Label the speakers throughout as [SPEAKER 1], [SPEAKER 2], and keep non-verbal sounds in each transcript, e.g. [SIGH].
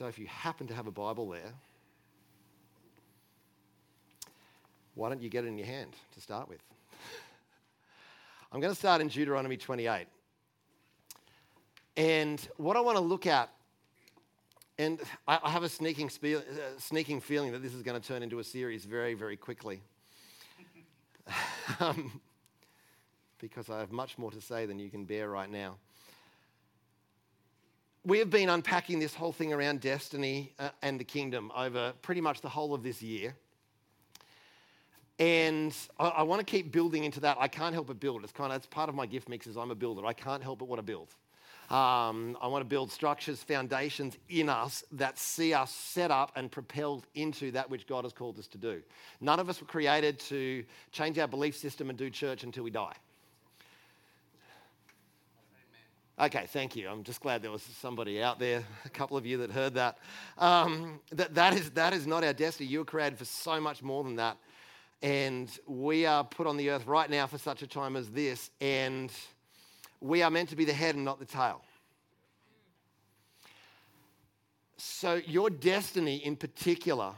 [SPEAKER 1] So if you happen to have a Bible there, why don't you get it in your hand to start with? [LAUGHS] I'm going to start in Deuteronomy 28. And what I want to look at, and I, have a sneaking, spe- uh, sneaking feeling that this is going to turn into a series very, very quickly. [LAUGHS] um, because I have much more to say than you can bear right now. We have been unpacking this whole thing around destiny uh, and the kingdom over pretty much the whole of this year. And I, I want to keep building into that. I can't help but build. It's kind of it's part of my gift mix is I'm a builder. I can't help but want to build. Um, I want to build structures, foundations in us that see us set up and propelled into that which God has called us to do. None of us were created to change our belief system and do church until we die. Okay, thank you. I'm just glad there was somebody out there, a couple of you that heard that. Um, that, that, is, that is not our destiny. You were created for so much more than that. And we are put on the earth right now for such a time as this. And we are meant to be the head and not the tail. So, your destiny in particular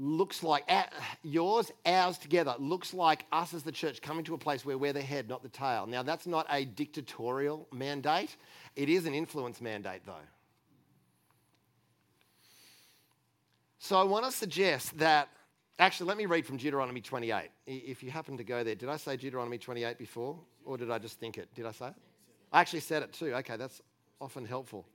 [SPEAKER 1] looks like uh, yours, ours together, looks like us as the church coming to a place where we're the head, not the tail. Now, that's not a dictatorial mandate, it is an influence mandate, though. So I want to suggest that, actually, let me read from Deuteronomy 28. If you happen to go there, did I say Deuteronomy 28 before? Or did I just think it? Did I say it? I actually said it too. Okay, that's often helpful.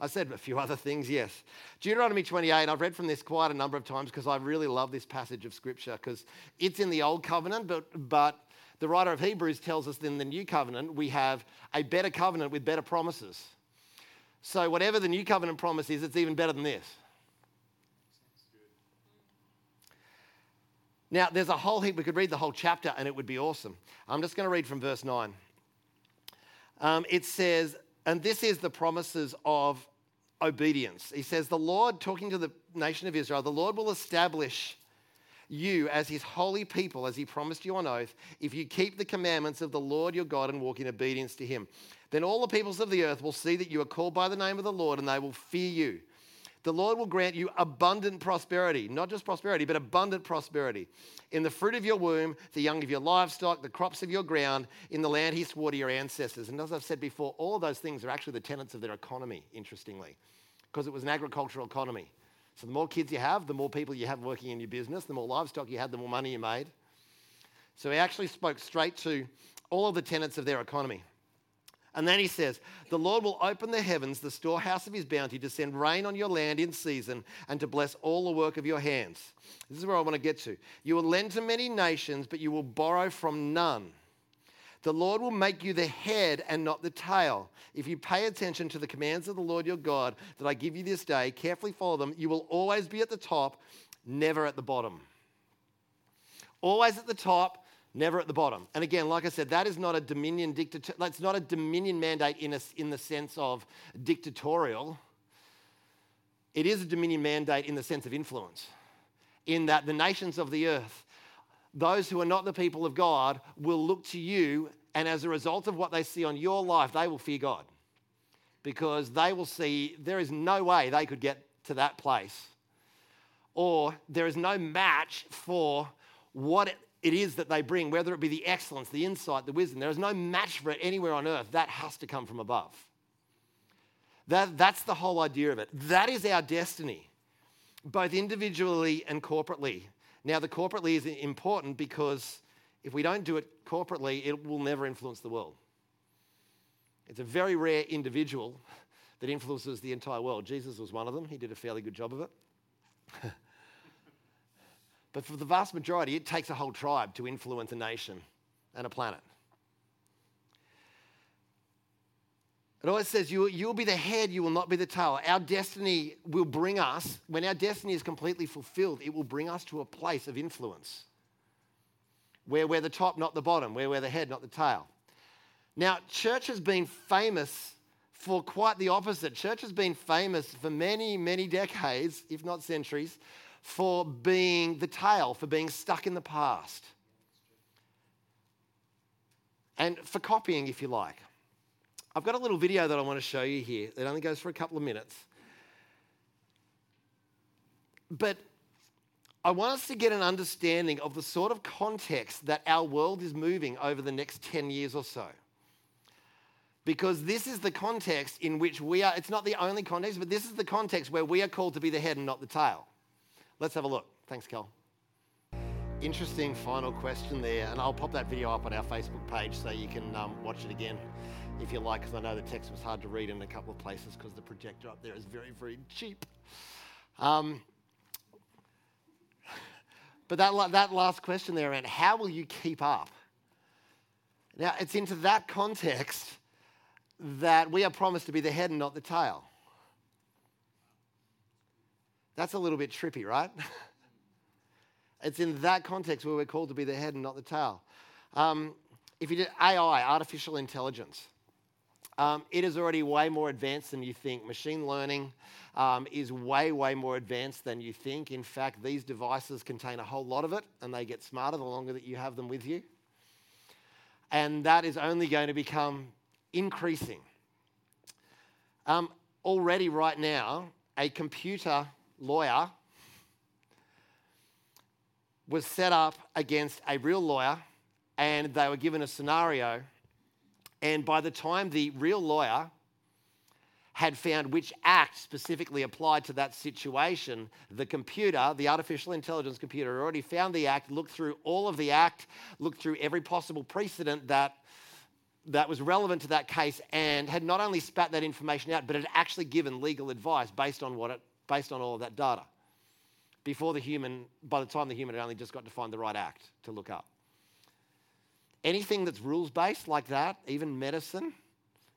[SPEAKER 1] I said a few other things, yes. Deuteronomy 28, I've read from this quite a number of times because I really love this passage of scripture because it's in the old covenant, but, but the writer of Hebrews tells us that in the new covenant we have a better covenant with better promises. So, whatever the new covenant promise is, it's even better than this. Now, there's a whole heap, we could read the whole chapter and it would be awesome. I'm just going to read from verse 9. Um, it says, and this is the promises of obedience. He says, The Lord, talking to the nation of Israel, the Lord will establish you as his holy people, as he promised you on oath, if you keep the commandments of the Lord your God and walk in obedience to him. Then all the peoples of the earth will see that you are called by the name of the Lord and they will fear you. The Lord will grant you abundant prosperity, not just prosperity, but abundant prosperity. In the fruit of your womb, the young of your livestock, the crops of your ground, in the land he swore to your ancestors. And as I've said before, all those things are actually the tenets of their economy, interestingly, because it was an agricultural economy. So the more kids you have, the more people you have working in your business, the more livestock you had, the more money you made. So he actually spoke straight to all of the tenets of their economy. And then he says, The Lord will open the heavens, the storehouse of his bounty, to send rain on your land in season and to bless all the work of your hands. This is where I want to get to. You will lend to many nations, but you will borrow from none. The Lord will make you the head and not the tail. If you pay attention to the commands of the Lord your God that I give you this day, carefully follow them, you will always be at the top, never at the bottom. Always at the top, never at the bottom. And again, like I said, that is not a dominion dictator. That's not a dominion mandate in, a, in the sense of dictatorial. It is a dominion mandate in the sense of influence, in that the nations of the earth, those who are not the people of God, will look to you, and as a result of what they see on your life, they will fear God. Because they will see there is no way they could get to that place, or there is no match for what it it is that they bring, whether it be the excellence, the insight, the wisdom. There is no match for it anywhere on earth. That has to come from above. That, that's the whole idea of it. That is our destiny, both individually and corporately. Now, the corporately is important because if we don't do it corporately, it will never influence the world. It's a very rare individual that influences the entire world. Jesus was one of them, he did a fairly good job of it. [LAUGHS] But for the vast majority, it takes a whole tribe to influence a nation and a planet. It always says you, you will be the head, you will not be the tail. Our destiny will bring us, when our destiny is completely fulfilled, it will bring us to a place of influence where we're the top, not the bottom, where we're the head, not the tail. Now, church has been famous for quite the opposite. Church has been famous for many, many decades, if not centuries, for being the tail, for being stuck in the past. And for copying, if you like. I've got a little video that I want to show you here. It only goes for a couple of minutes. But I want us to get an understanding of the sort of context that our world is moving over the next 10 years or so. Because this is the context in which we are, it's not the only context, but this is the context where we are called to be the head and not the tail. Let's have a look. Thanks, Kel. Interesting final question there, and I'll pop that video up on our Facebook page so you can um, watch it again if you like, because I know the text was hard to read in a couple of places because the projector up there is very, very cheap. Um, but that, that last question there around how will you keep up? Now, it's into that context that we are promised to be the head and not the tail. That's a little bit trippy, right? [LAUGHS] it's in that context where we're called to be the head and not the tail. Um, if you did AI, artificial intelligence, um, it is already way more advanced than you think. Machine learning um, is way, way more advanced than you think. In fact, these devices contain a whole lot of it, and they get smarter the longer that you have them with you. And that is only going to become increasing. Um, already, right now, a computer lawyer was set up against a real lawyer, and they were given a scenario. And by the time the real lawyer had found which act specifically applied to that situation, the computer, the artificial intelligence computer, already found the act, looked through all of the act, looked through every possible precedent that that was relevant to that case and had not only spat that information out, but had actually given legal advice based on what it, based on all of that data. Before the human, by the time the human had only just got to find the right act to look up. Anything that's rules based like that, even medicine,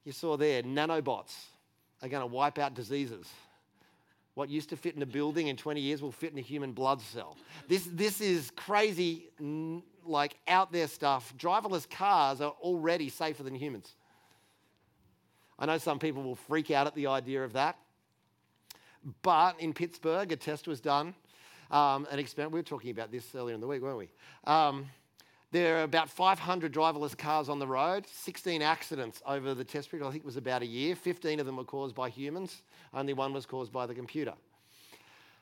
[SPEAKER 1] you saw there, nanobots are going to wipe out diseases. What used to fit in a building in 20 years will fit in a human blood cell. This, this is crazy like out there stuff, driverless cars are already safer than humans. I know some people will freak out at the idea of that. But in Pittsburgh, a test was done. Um, an experiment, we were talking about this earlier in the week, weren't we? Um, there are about 500 driverless cars on the road, 16 accidents over the test period. I think it was about a year. 15 of them were caused by humans, only one was caused by the computer.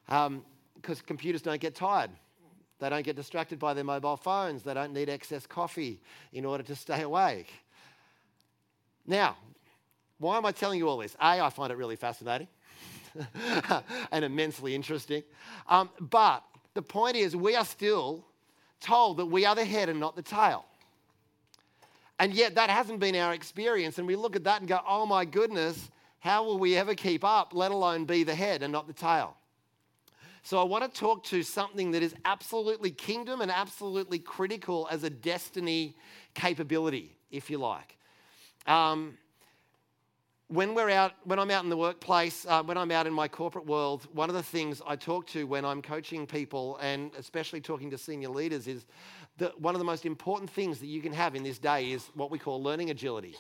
[SPEAKER 1] Because um, computers don't get tired. They don't get distracted by their mobile phones. They don't need excess coffee in order to stay awake. Now, why am I telling you all this? A, I find it really fascinating [LAUGHS] and immensely interesting. Um, but the point is, we are still told that we are the head and not the tail. And yet, that hasn't been our experience. And we look at that and go, oh my goodness, how will we ever keep up, let alone be the head and not the tail? So I want to talk to something that is absolutely kingdom and absolutely critical as a destiny capability, if you like. Um, when we're out, when I'm out in the workplace, uh, when I'm out in my corporate world, one of the things I talk to when I'm coaching people, and especially talking to senior leaders, is that one of the most important things that you can have in this day is what we call learning agility,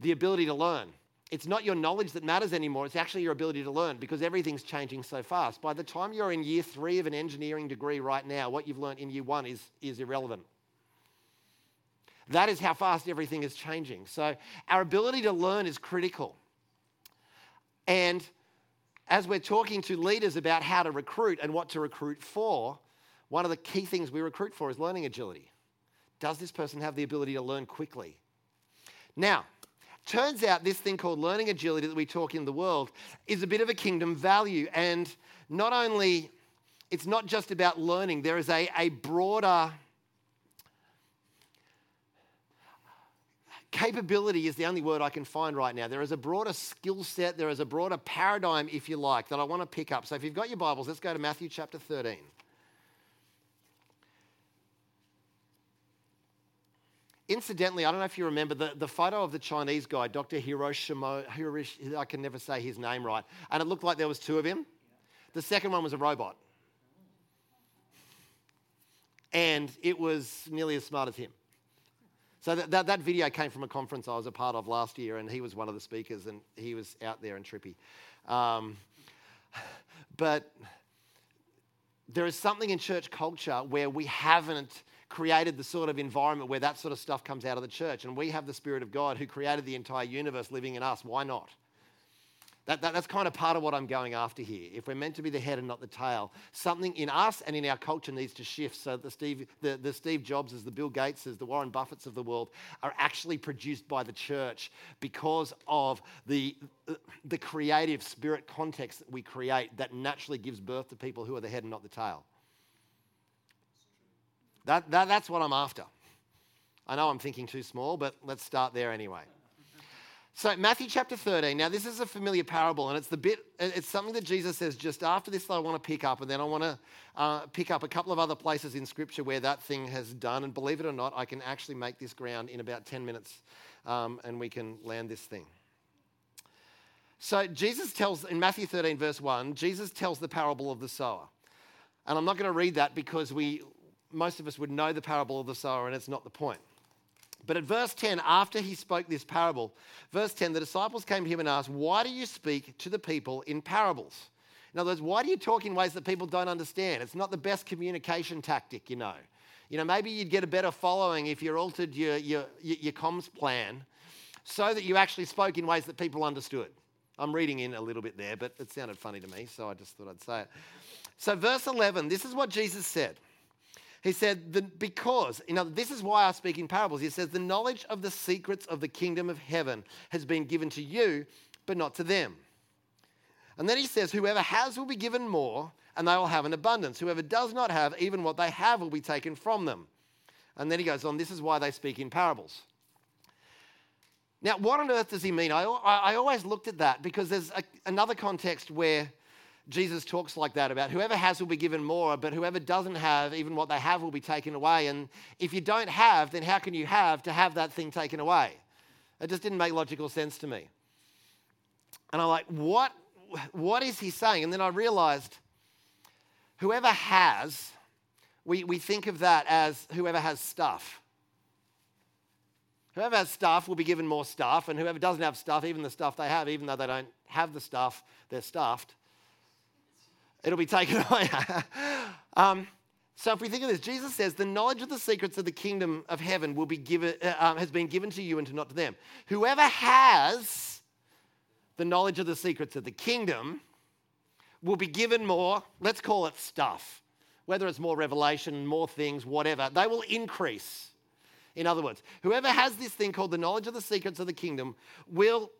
[SPEAKER 1] the ability to learn it's not your knowledge that matters anymore, it's actually your ability to learn because everything's changing so fast. By the time you're in year three of an engineering degree right now, what you've learned in year one is, is irrelevant. That is how fast everything is changing. So, our ability to learn is critical. And as we're talking to leaders about how to recruit and what to recruit for, one of the key things we recruit for is learning agility. Does this person have the ability to learn quickly? Now, Turns out this thing called learning agility that we talk in the world is a bit of a kingdom value. And not only, it's not just about learning, there is a, a broader capability is the only word I can find right now. There is a broader skill set, there is a broader paradigm, if you like, that I want to pick up. So if you've got your Bibles, let's go to Matthew chapter 13. Incidentally, I don't know if you remember the, the photo of the Chinese guy, Dr. Hiroshima, Hirosh, I can never say his name right, and it looked like there was two of him. The second one was a robot. And it was nearly as smart as him. So that, that, that, video came from a conference I was a part of last year, and he was one of the speakers, and he was out there and trippy. Um, [SIGHS] but there is something in church culture where we haven't created the sort of environment where that sort of stuff comes out of the church. And we have the Spirit of God who created the entire universe living in us. Why not? That, that, that's kind of part of what I'm going after here. If we're meant to be the head and not the tail, something in us and in our culture needs to shift so that the Steve, the, the Steve Jobses, the Bill Gateses, the Warren Buffetts of the world are actually produced by the church because of the, the creative spirit context that we create that naturally gives birth to people who are the head and not the tail. That, that, that's what I'm after. I know I'm thinking too small, but let's start there anyway. So, Matthew chapter 13. Now, this is a familiar parable, and it's the bit, it's something that Jesus says just after this that I want to pick up, and then I want to uh, pick up a couple of other places in Scripture where that thing has done. And believe it or not, I can actually make this ground in about 10 minutes, um, and we can land this thing. So, Jesus tells, in Matthew 13, verse 1, Jesus tells the parable of the sower. And I'm not going to read that because we, most of us would know the parable of the sower, and it's not the point. But at verse 10, after he spoke this parable, verse 10, the disciples came to him and asked, Why do you speak to the people in parables? In other words, why do you talk in ways that people don't understand? It's not the best communication tactic, you know. You know, maybe you'd get a better following if you altered your, your, your comms plan so that you actually spoke in ways that people understood. I'm reading in a little bit there, but it sounded funny to me, so I just thought I'd say it. So, verse 11, this is what Jesus said. He said, the, because, you know, this is why I speak in parables. He says, the knowledge of the secrets of the kingdom of heaven has been given to you, but not to them. And then he says, whoever has will be given more, and they will have an abundance. Whoever does not have, even what they have will be taken from them. And then he goes on, this is why they speak in parables. Now, what on earth does he mean? I, I, always looked at that because there's a, another context where Jesus talks like that about whoever has will be given more, but whoever doesn't have, even what they have will be taken away. And if you don't have, then how can you have to have that thing taken away? It just didn't make logical sense to me. And I'm like, what, what is he saying? And then I realized whoever has, we, we think of that as whoever has stuff. Whoever has stuff will be given more stuff, and whoever doesn't have stuff, even the stuff they have, even though they don't have the stuff, they're stuffed it'll be taken [LAUGHS] away. um, so if we think of this, Jesus says, the knowledge of the secrets of the kingdom of heaven will be given, uh, um, has been given to you and to not to them. Whoever has the knowledge of the secrets of the kingdom will be given more, let's call it stuff. Whether it's more revelation, more things, whatever, they will increase. In other words, whoever has this thing called the knowledge of the secrets of the kingdom will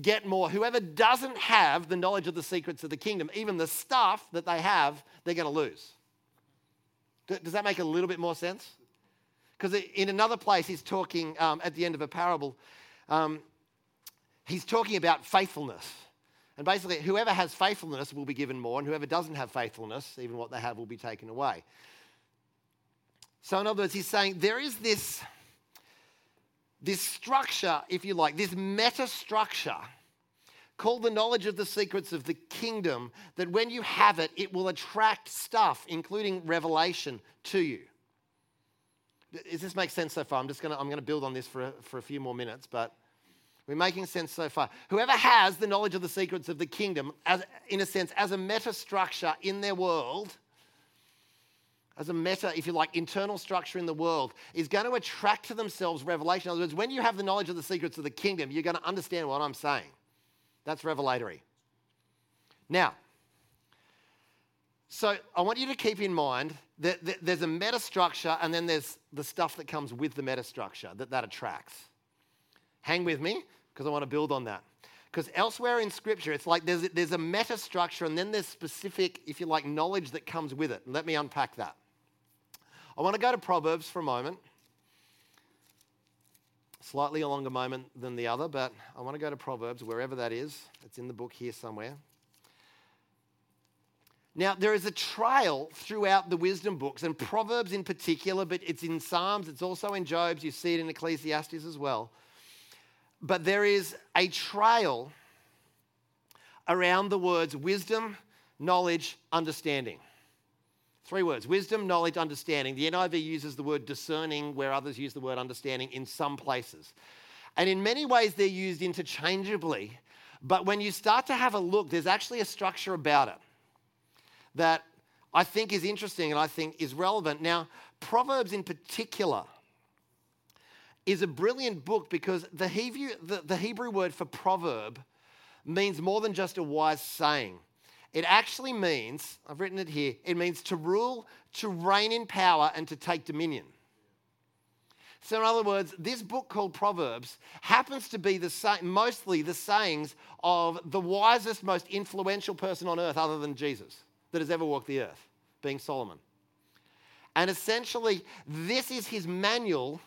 [SPEAKER 1] get more. Whoever doesn't have the knowledge of the secrets of the kingdom, even the stuff that they have, they're going to lose. Does that make a little bit more sense? Because in another place, he's talking um, at the end of a parable, um, he's talking about faithfulness. And basically, whoever has faithfulness will be given more, and whoever doesn't have faithfulness, even what they have, will be taken away. So, in other words, he's saying there is this this structure, if you like, this meta structure called the knowledge of the secrets of the kingdom, that when you have it, it will attract stuff, including revelation, to you. Does this make sense so far? I'm just to, I'm to build on this for a, for a few more minutes, but we're making sense so far. Whoever has the knowledge of the secrets of the kingdom, as, in a sense, as a meta structure in their world, as a meta, if you like, internal structure in the world, is going to attract to themselves revelation. In other words, when you have the knowledge of the secrets of the kingdom, you're going to understand what I'm saying. That's revelatory. Now, so I want you to keep in mind that there's a meta structure and then there's the stuff that comes with the meta structure that that attracts. Hang with me because I want to build on that. Because elsewhere in Scripture, it's like there's, there's a meta structure and then there's specific, if you like, knowledge that comes with it. Let me unpack that. I want to go to Proverbs for a moment. Slightly a longer moment than the other, but I want to go to Proverbs, wherever that is. It's in the book here somewhere. Now, there is a trail throughout the wisdom books, and Proverbs in particular, but it's in Psalms, it's also in Job's, you see it in Ecclesiastes as well. But there is a trail around the words wisdom, knowledge, understanding. Three words wisdom, knowledge, understanding. The NIV uses the word discerning where others use the word understanding in some places. And in many ways, they're used interchangeably. But when you start to have a look, there's actually a structure about it that I think is interesting and I think is relevant. Now, Proverbs, in particular, is a brilliant book because the Hebrew, the, the Hebrew word for proverb means more than just a wise saying. It actually means, I've written it here, it means to rule, to reign in power, and to take dominion. So, in other words, this book called Proverbs happens to be the sa- mostly the sayings of the wisest, most influential person on earth, other than Jesus, that has ever walked the earth, being Solomon. And essentially, this is his manual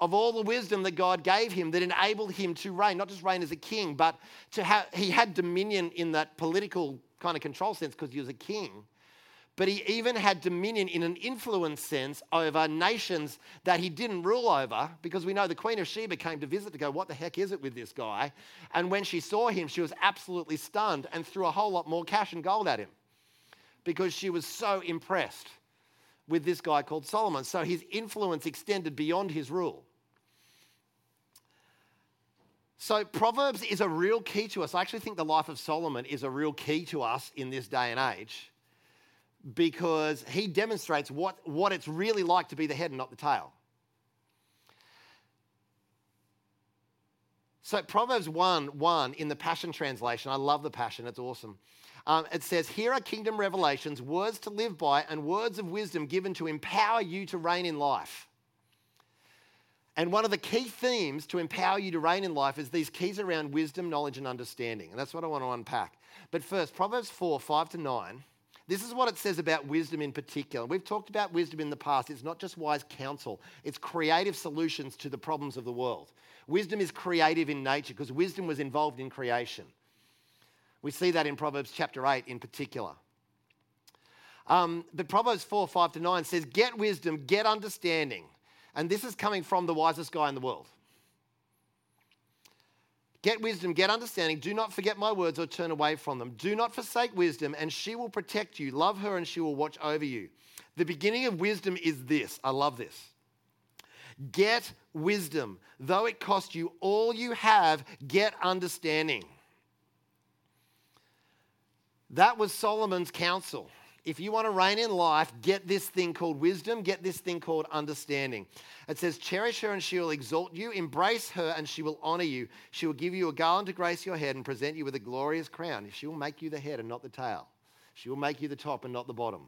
[SPEAKER 1] of all the wisdom that God gave him that enabled him to reign, not just reign as a king, but to have, he had dominion in that political kind of control sense because he was a king. But he even had dominion in an influence sense over nations that he didn't rule over because we know the Queen of Sheba came to visit to go, What the heck is it with this guy? And when she saw him, she was absolutely stunned and threw a whole lot more cash and gold at him because she was so impressed with this guy called Solomon. So his influence extended beyond his rule. So, Proverbs is a real key to us. I actually think the life of Solomon is a real key to us in this day and age because he demonstrates what, what it's really like to be the head and not the tail. So, Proverbs 1 1 in the Passion Translation, I love the Passion, it's awesome. Um, it says, Here are kingdom revelations, words to live by, and words of wisdom given to empower you to reign in life. And one of the key themes to empower you to reign in life is these keys around wisdom, knowledge, and understanding. And that's what I want to unpack. But first, Proverbs 4 5 to 9. This is what it says about wisdom in particular. We've talked about wisdom in the past. It's not just wise counsel, it's creative solutions to the problems of the world. Wisdom is creative in nature because wisdom was involved in creation. We see that in Proverbs chapter 8 in particular. Um, but Proverbs 4 5 to 9 says, Get wisdom, get understanding. And this is coming from the wisest guy in the world. Get wisdom, get understanding. Do not forget my words or turn away from them. Do not forsake wisdom, and she will protect you. Love her, and she will watch over you. The beginning of wisdom is this. I love this. Get wisdom. Though it cost you all you have, get understanding. That was Solomon's counsel. If you want to reign in life, get this thing called wisdom, get this thing called understanding. It says, Cherish her and she will exalt you, embrace her and she will honor you. She will give you a garland to grace your head and present you with a glorious crown. She will make you the head and not the tail. She will make you the top and not the bottom.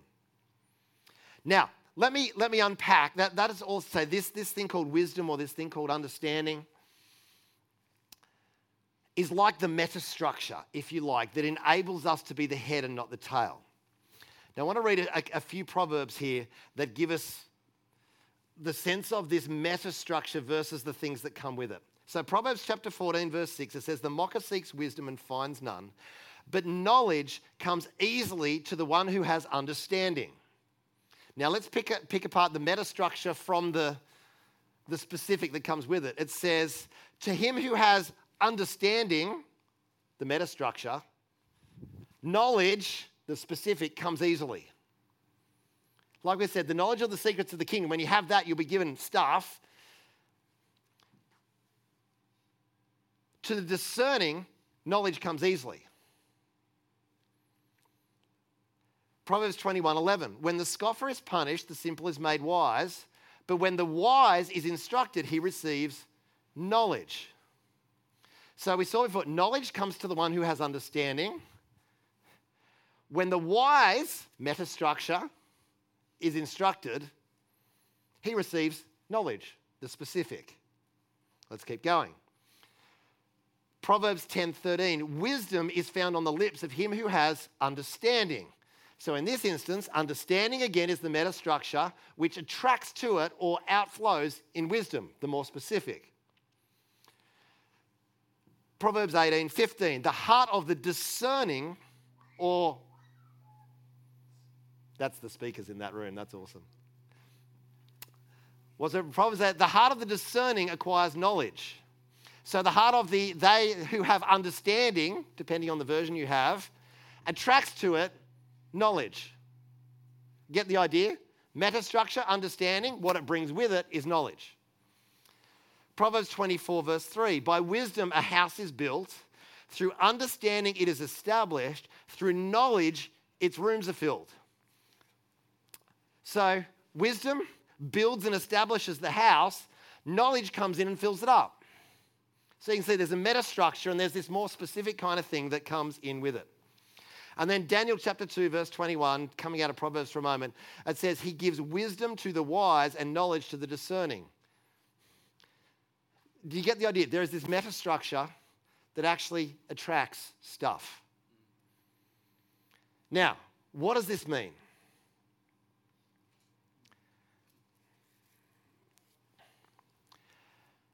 [SPEAKER 1] Now, let me, let me unpack. That, that is also this, this thing called wisdom or this thing called understanding is like the metastructure, if you like, that enables us to be the head and not the tail. Now, I want to read a, a few proverbs here that give us the sense of this metastructure versus the things that come with it. So, Proverbs chapter 14, verse 6, it says, The mocker seeks wisdom and finds none, but knowledge comes easily to the one who has understanding. Now, let's pick, a, pick apart the metastructure from the, the specific that comes with it. It says, To him who has understanding, the metastructure, knowledge, the specific, comes easily. Like we said, the knowledge of the secrets of the kingdom, when you have that, you'll be given stuff. To the discerning, knowledge comes easily. Proverbs 21 11. When the scoffer is punished, the simple is made wise, but when the wise is instructed, he receives knowledge. So we saw before, knowledge comes to the one who has understanding. When the wise metastructure is instructed, he receives knowledge, the specific. Let's keep going. Proverbs 10:13 Wisdom is found on the lips of him who has understanding. So in this instance, understanding again is the metastructure which attracts to it or outflows in wisdom, the more specific. Proverbs 18, 15. The heart of the discerning, or that's the speakers in that room. That's awesome. Was it Proverbs that the heart of the discerning acquires knowledge. So the heart of the they who have understanding, depending on the version you have, attracts to it knowledge. Get the idea? Metastructure, understanding, what it brings with it is knowledge. Proverbs 24, verse 3 By wisdom a house is built, through understanding it is established, through knowledge its rooms are filled. So, wisdom builds and establishes the house, knowledge comes in and fills it up. So you can see there's a meta structure and there's this more specific kind of thing that comes in with it. And then Daniel chapter 2, verse 21, coming out of Proverbs for a moment, it says, He gives wisdom to the wise and knowledge to the discerning. Do you get the idea? There is this meta structure that actually attracts stuff. Now, what does this mean?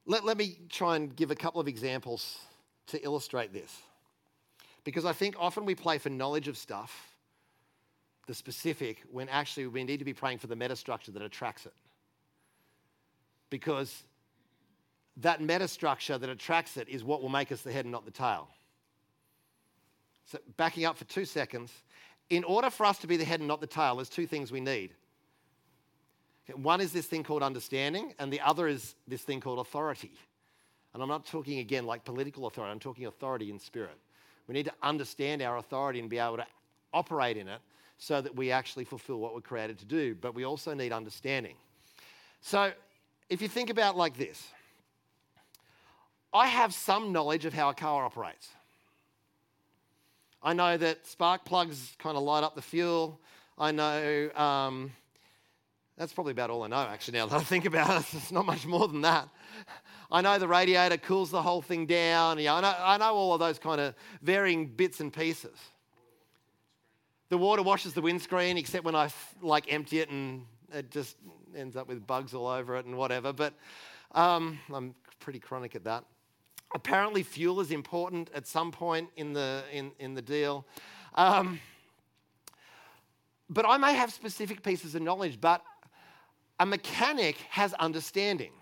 [SPEAKER 1] Let, let me try and give a couple of examples to illustrate this. Because I think often we play for knowledge of stuff, the specific, when actually we need to be praying for the metastructure that attracts it. Because that metastructure that attracts it is what will make us the head and not the tail. So, backing up for two seconds, in order for us to be the head and not the tail, there's two things we need. One is this thing called understanding, and the other is this thing called authority. And I'm not talking again like political authority, I'm talking authority in spirit. We need to understand our authority and be able to operate in it so that we actually fulfill what we're created to do. But we also need understanding. So if you think about like this, I have some knowledge of how a car operates. I know that spark plugs kind of light up the fuel. I know um, that's probably about all I know, actually, now that I think about it. [LAUGHS] It's not much more than that. I know the radiator cools the whole thing down. Yeah, I, know, I know all of those kind of varying bits and pieces. The water washes the windscreen, except when I like empty it and it just ends up with bugs all over it and whatever. But um, I'm pretty chronic at that. Apparently, fuel is important at some point in the, in, in the deal. Um, but I may have specific pieces of knowledge, but a mechanic has understanding.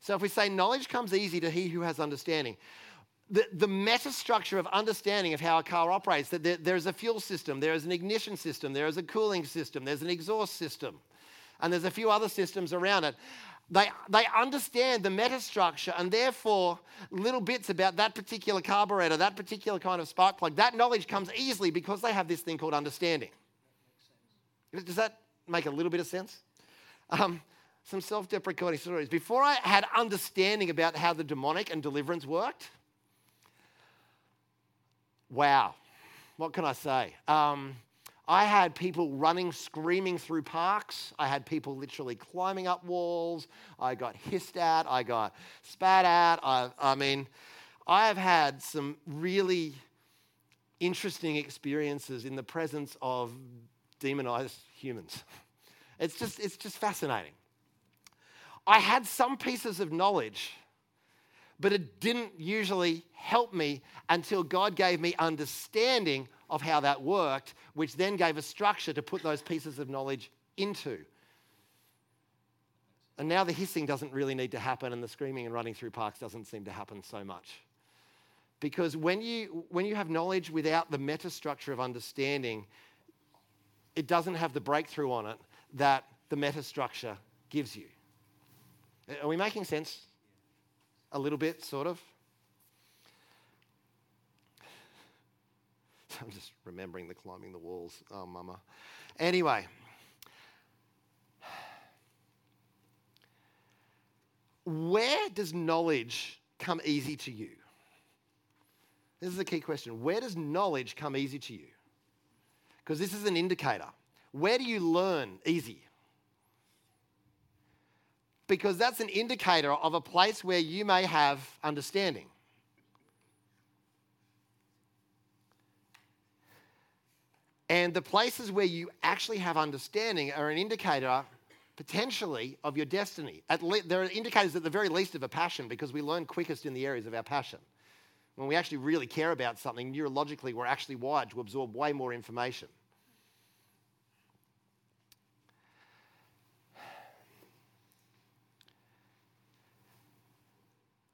[SPEAKER 1] So if we say knowledge comes easy to he who has understanding, the, the meta structure of understanding of how a car operates that there, there's a fuel system, there is an ignition system, there is a cooling system, there's an exhaust system, and there's a few other systems around it. They, they understand the meta structure and therefore little bits about that particular carburetor, that particular kind of spark plug, that knowledge comes easily because they have this thing called understanding. Does that make a little bit of sense? Um, some self deprecating stories. Before I had understanding about how the demonic and deliverance worked, wow, what can I say? Um, I had people running, screaming through parks. I had people literally climbing up walls. I got hissed at. I got spat at. I, I mean, I have had some really interesting experiences in the presence of demonized humans. It's just, it's just fascinating. I had some pieces of knowledge, but it didn't usually help me until God gave me understanding of how that worked, which then gave a structure to put those pieces of knowledge into. And now the hissing doesn't really need to happen, and the screaming and running through parks doesn't seem to happen so much. Because when you, when you have knowledge without the meta structure of understanding, it doesn't have the breakthrough on it that the meta structure gives you. Are we making sense? A little bit, sort of? [LAUGHS] I'm just remembering the climbing the walls. Oh, mama. Anyway. Where does knowledge come easy to you? This is a key question. Where does knowledge come easy to you? Because this is an indicator. Where do you learn easy? because that's an indicator of a place where you may have understanding. And the places where you actually have understanding are an indicator potentially of your destiny. Le- there are indicators at the very least of a passion because we learn quickest in the areas of our passion. When we actually really care about something, neurologically, we're actually wired to absorb way more information.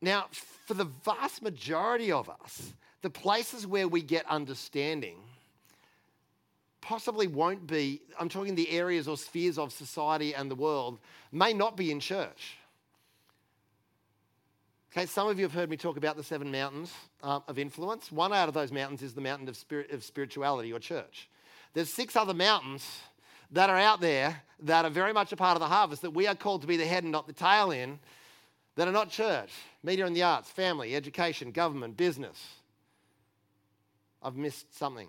[SPEAKER 1] Now, for the vast majority of us, the places where we get understanding possibly won't be, I'm talking the areas or spheres of society and the world, may not be in church. Okay, some of you have heard me talk about the seven mountains uh, of influence. One out of those mountains is the mountain of, spirit, of spirituality or church. There's six other mountains that are out there that are very much a part of the harvest that we are called to be the head and not the tail in that are not church, media and the arts, family, education, government, business. I've missed something.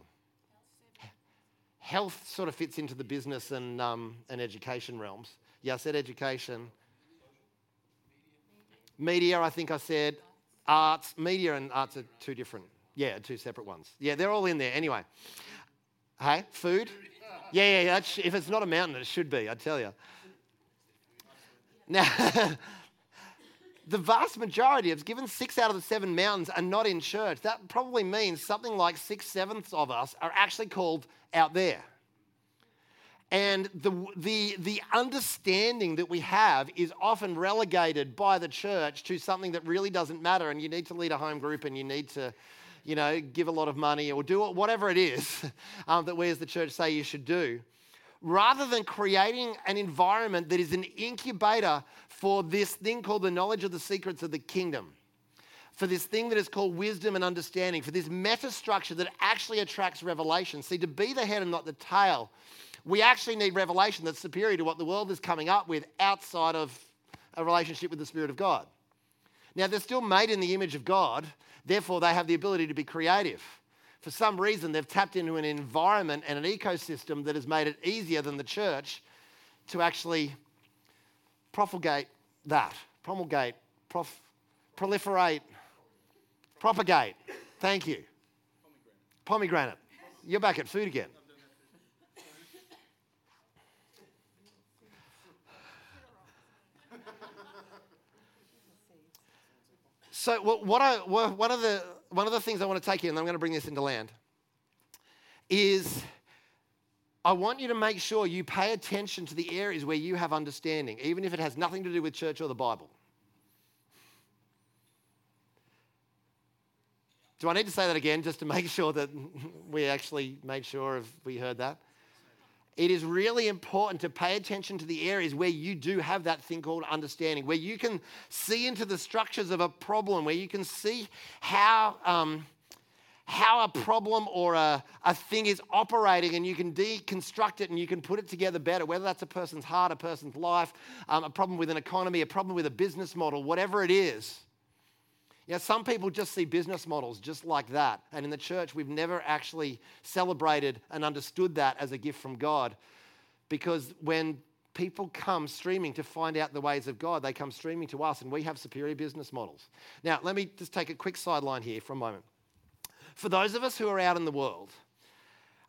[SPEAKER 1] Health sort of fits into the business and, um, and education realms. Yeah, I said education. Media, I think I said. Arts, media and arts are two different. Yeah, two separate ones. Yeah, they're all in there. Anyway. Hey, food? Yeah, yeah, yeah. If it's not a mountain, it should be, I tell you. Now, [LAUGHS] the vast majority of, given six out of the seven mountains are not in church, that probably means something like six sevenths of us are actually called out there. And the, the, the understanding that we have is often relegated by the church to something that really doesn't matter. And you need to lead a home group and you need to, you know, give a lot of money or do whatever it is [LAUGHS] um, that we as the church say you should do. Rather than creating an environment that is an incubator for this thing called the knowledge of the secrets of the kingdom for this thing that is called wisdom and understanding, for this meta structure that actually attracts revelation. See, to be the head and not the tail we actually need revelation that's superior to what the world is coming up with outside of a relationship with the Spirit of God. Now, they're still made in the image of God, therefore, they have the ability to be creative. For some reason, they've tapped into an environment and an ecosystem that has made it easier than the church to actually propagate that, promulgate, prof, proliferate, propagate. Thank you. Pomegranate. Pomegranate. You're back at food again. So what I, one, of the, one of the things I want to take you, and I'm going to bring this into land, is I want you to make sure you pay attention to the areas where you have understanding, even if it has nothing to do with church or the Bible. Do I need to say that again just to make [LAUGHS] sure that we actually made sure if we heard that? It is really important to pay attention to the areas where you do have that thing called understanding, where you can see into the structures of a problem, where you can see how. Um, how a problem or a, a thing is operating and you can deconstruct it and you can put it together better, whether that's a person's heart, a person's life, um, a problem with an economy, a problem with a business model, whatever it is. You know, some people just see business models just like that. And in the church, we've never actually celebrated and understood that as a gift from God. Because when people come streaming to find out the ways of God, they come streaming to us, and we have superior business models. Now, let me just take a quick sideline here for a moment. For those of us who are out in the world,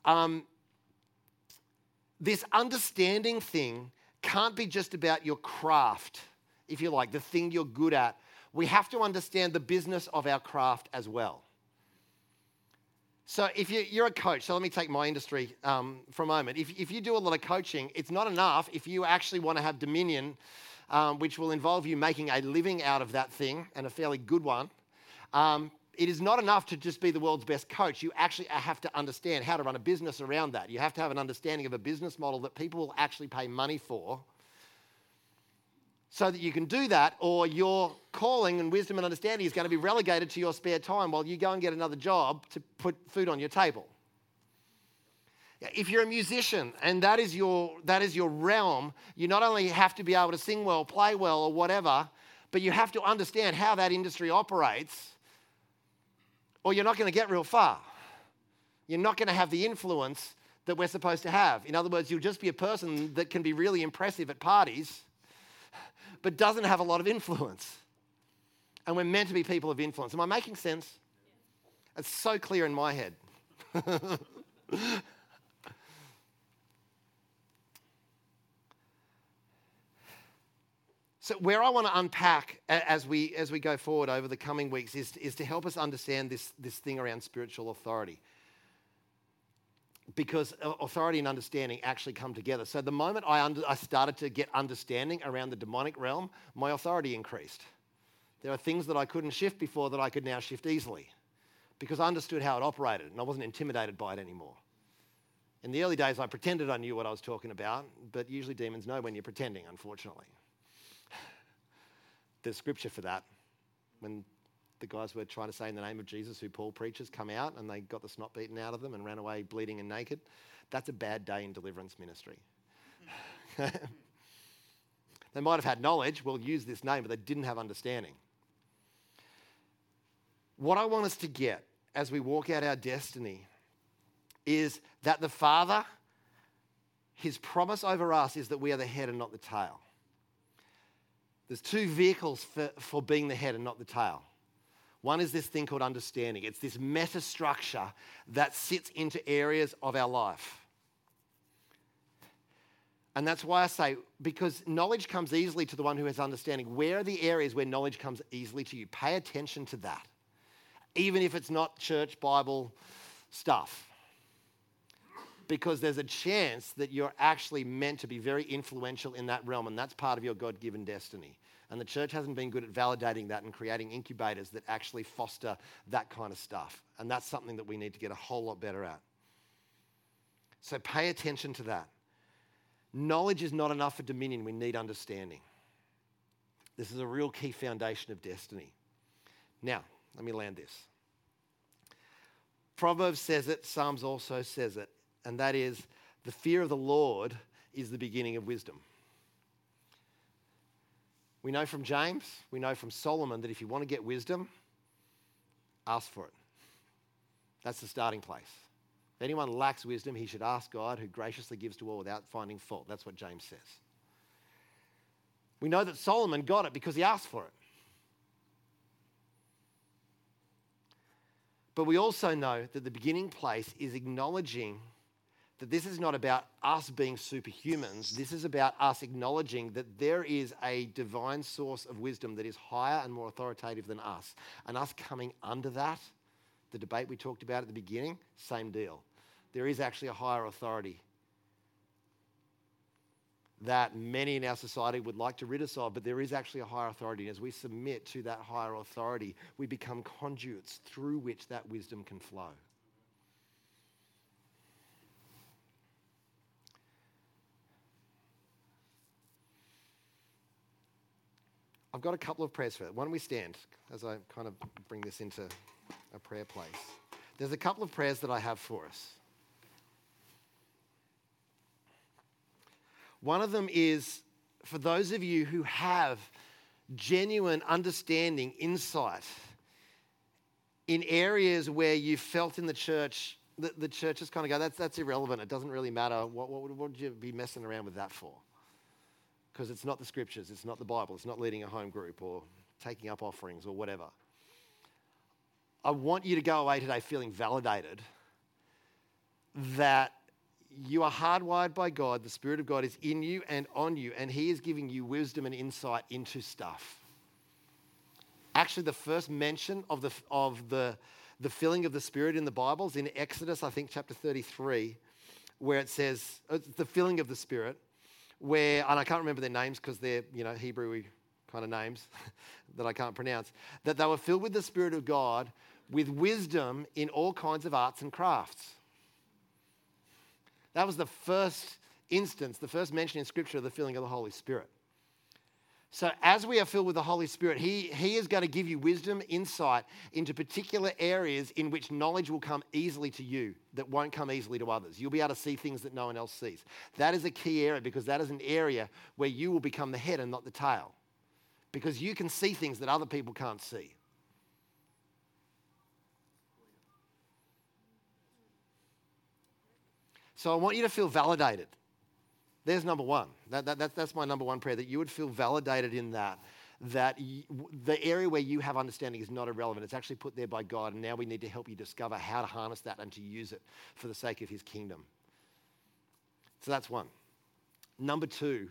[SPEAKER 1] um, this understanding thing can't be just about your craft, if you like, the thing you're good at we have to understand the business of our craft as well. So, if you, are a coach, so let me take my industry um, for a moment. If, if you do a lot of coaching, it's not enough if you actually want to have dominion, um, which will involve you making a living out of that thing and a fairly good one. Um, it is not enough to just be the world's best coach. You actually have to understand how to run a business around that. You have to have an understanding of a business model that people will actually pay money for so that you can do that, or your calling and wisdom and understanding is going to be relegated to your spare time while you go and get another job to put food on your table. If you're a musician and that is your, that is your realm, you not only have to be able to sing well, play well, or whatever, but you have to understand how that industry operates, or you're not going to get real far. You're not going to have the influence that we're supposed to have. In other words, you'll just be a person that can be really impressive at parties but doesn't have a lot of influence. And we're meant to be people of influence. Am I making sense? It's so clear in my head. [LAUGHS] so where I want to unpack as we as we go forward over the coming weeks is, is to help us understand this, this thing around spiritual authority because uh, authority and understanding actually come together. So the moment I, under, I started to get understanding around the demonic realm, my authority increased. There are things that I couldn't shift before that I could now shift easily because I understood how it operated and I wasn't intimidated by it anymore. In the early days, I pretended I knew what I was talking about, but usually demons know when you're pretending, unfortunately. [SIGHS] There's scripture for that. When the guys were trying to say in the name of Jesus, who Paul preaches, come out and they got the snot beaten out of them and ran away bleeding and naked. That's a bad day in deliverance ministry. [LAUGHS] they might have had knowledge, we'll use this name, but they didn't have understanding. What I want us to get as we walk out our destiny is that the Father, His promise over us is that we are the head and not the tail. There's two vehicles for, for being the head and not the tail. One is this thing called understanding. It's this meta structure that sits into areas of our life. And that's why I say, because knowledge comes easily to the one who has understanding. Where are the areas where knowledge comes easily to you? Pay attention to that, even if it's not church, Bible stuff. Because there's a chance that you're actually meant to be very influential in that realm, and that's part of your God given destiny. And the church hasn't been good at validating that and creating incubators that actually foster that kind of stuff. And that's something that we need to get a whole lot better at. So pay attention to that. Knowledge is not enough for dominion, we need understanding. This is a real key foundation of destiny. Now, let me land this. Proverbs says it, Psalms also says it, and that is the fear of the Lord is the beginning of wisdom. We know from James, we know from Solomon that if you want to get wisdom, ask for it. That's the starting place. If anyone lacks wisdom, he should ask God, who graciously gives to all without finding fault. That's what James says. We know that Solomon got it because he asked for it. But we also know that the beginning place is acknowledging that this is not about us being superhumans. This is about us acknowledging that there is a divine source of wisdom that is higher and more authoritative than us. And us coming under that, the debate we talked about at the beginning, same deal. There is actually a higher authority that many in our society would like to rid us of, but there is actually a higher authority. And as we submit to that higher authority, we become conduits through which that wisdom can flow. I've got a couple of prayers for it. Why don't we stand as I kind of bring this into a prayer place? There's a couple of prayers that I have for us. One of them is for those of you who have genuine understanding, insight in areas where you felt in the church that the church is kind of go, that's, that's irrelevant. It doesn't really matter. What, what, what would you be messing around with that for? Because it's not the scriptures, it's not the Bible, it's not leading a home group or taking up offerings or whatever. I want you to go away today feeling validated that you are hardwired by God. The Spirit of God is in you and on you, and He is giving you wisdom and insight into stuff. Actually, the first mention of the, of the, the filling of the Spirit in the Bible is in Exodus, I think, chapter 33, where it says, uh, the filling of the Spirit where, and I can't remember their names because they're, you know, Hebrew kind of names [LAUGHS] that I can't pronounce, that they were filled with the Spirit of God with wisdom in all kinds of arts and crafts. That was the first instance, the first mention in Scripture of the filling of the Holy Spirit. So, as we are filled with the Holy Spirit, he, he is going to give you wisdom, insight into particular areas in which knowledge will come easily to you that won't come easily to others. You'll be able to see things that no one else sees. That is a key area because that is an area where you will become the head and not the tail. Because you can see things that other people can't see. So, I want you to feel validated. There's number one. That, that, that, that's my number one prayer that you would feel validated in that. That you, the area where you have understanding is not irrelevant. It's actually put there by God, and now we need to help you discover how to harness that and to use it for the sake of His kingdom. So that's one. Number two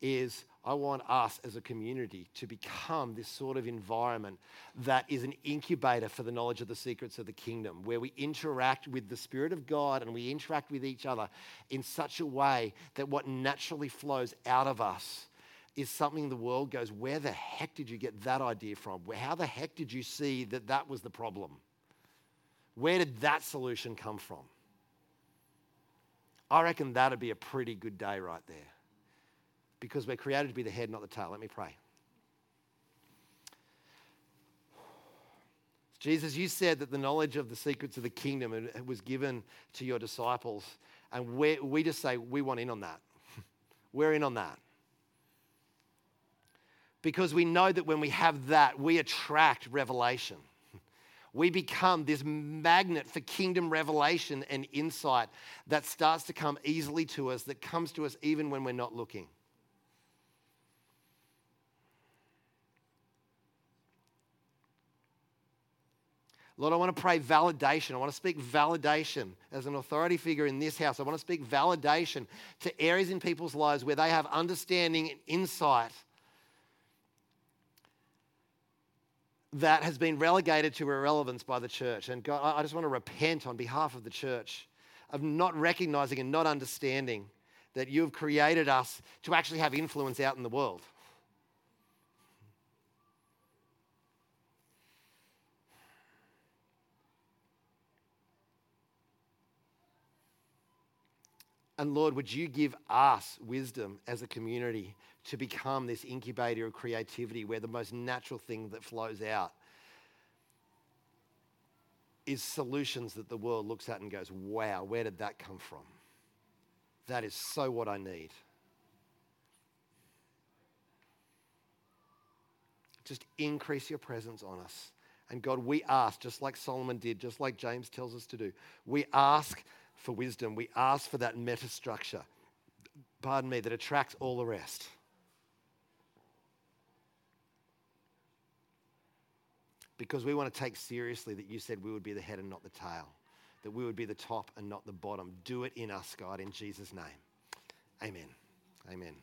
[SPEAKER 1] is I want us as a community to become this sort of environment that is an incubator for the knowledge of the secrets of the kingdom, where we interact with the Spirit of God and we interact with each other in such a way that what naturally flows out of us is something the world goes, Where the heck did you get that idea from? How the heck did you see that that was the problem? Where did that solution come from? I reckon that'd be a pretty good day right there because we're created to be the head, not the tail. Let me pray. Jesus, you said that the knowledge of the secrets of the kingdom was given to your disciples, and we just say we want in on that. [LAUGHS] We're in on that. Because we know that when we have that, we attract revelation. [LAUGHS] We become this magnet for kingdom revelation and insight that starts to come easily to us, that comes to us even when we're not looking. Lord, I want to pray validation. I want to speak validation as an authority figure in this house. I want to speak validation to areas in people's lives where they have understanding and insight that has been relegated to irrelevance by the church. And God, I just want to repent on behalf of the church of not recognizing and not understanding that you have created us to actually have influence out in the world. And Lord, would you give us wisdom as a community to become this incubator of creativity where the most natural thing that flows out is solutions that the world looks at and goes, wow, where did that come from? That is so what I need. Just increase your presence on us. And God, we ask, just like Solomon did, just like James tells us to do, we ask for wisdom. We ask for that meta structure, pardon me, that attracts all the rest. Because we want to take seriously that you said we would be the head and not the tail, that we would be the top and not the bottom. Do it in us, God, in Jesus' name. Amen. Amen.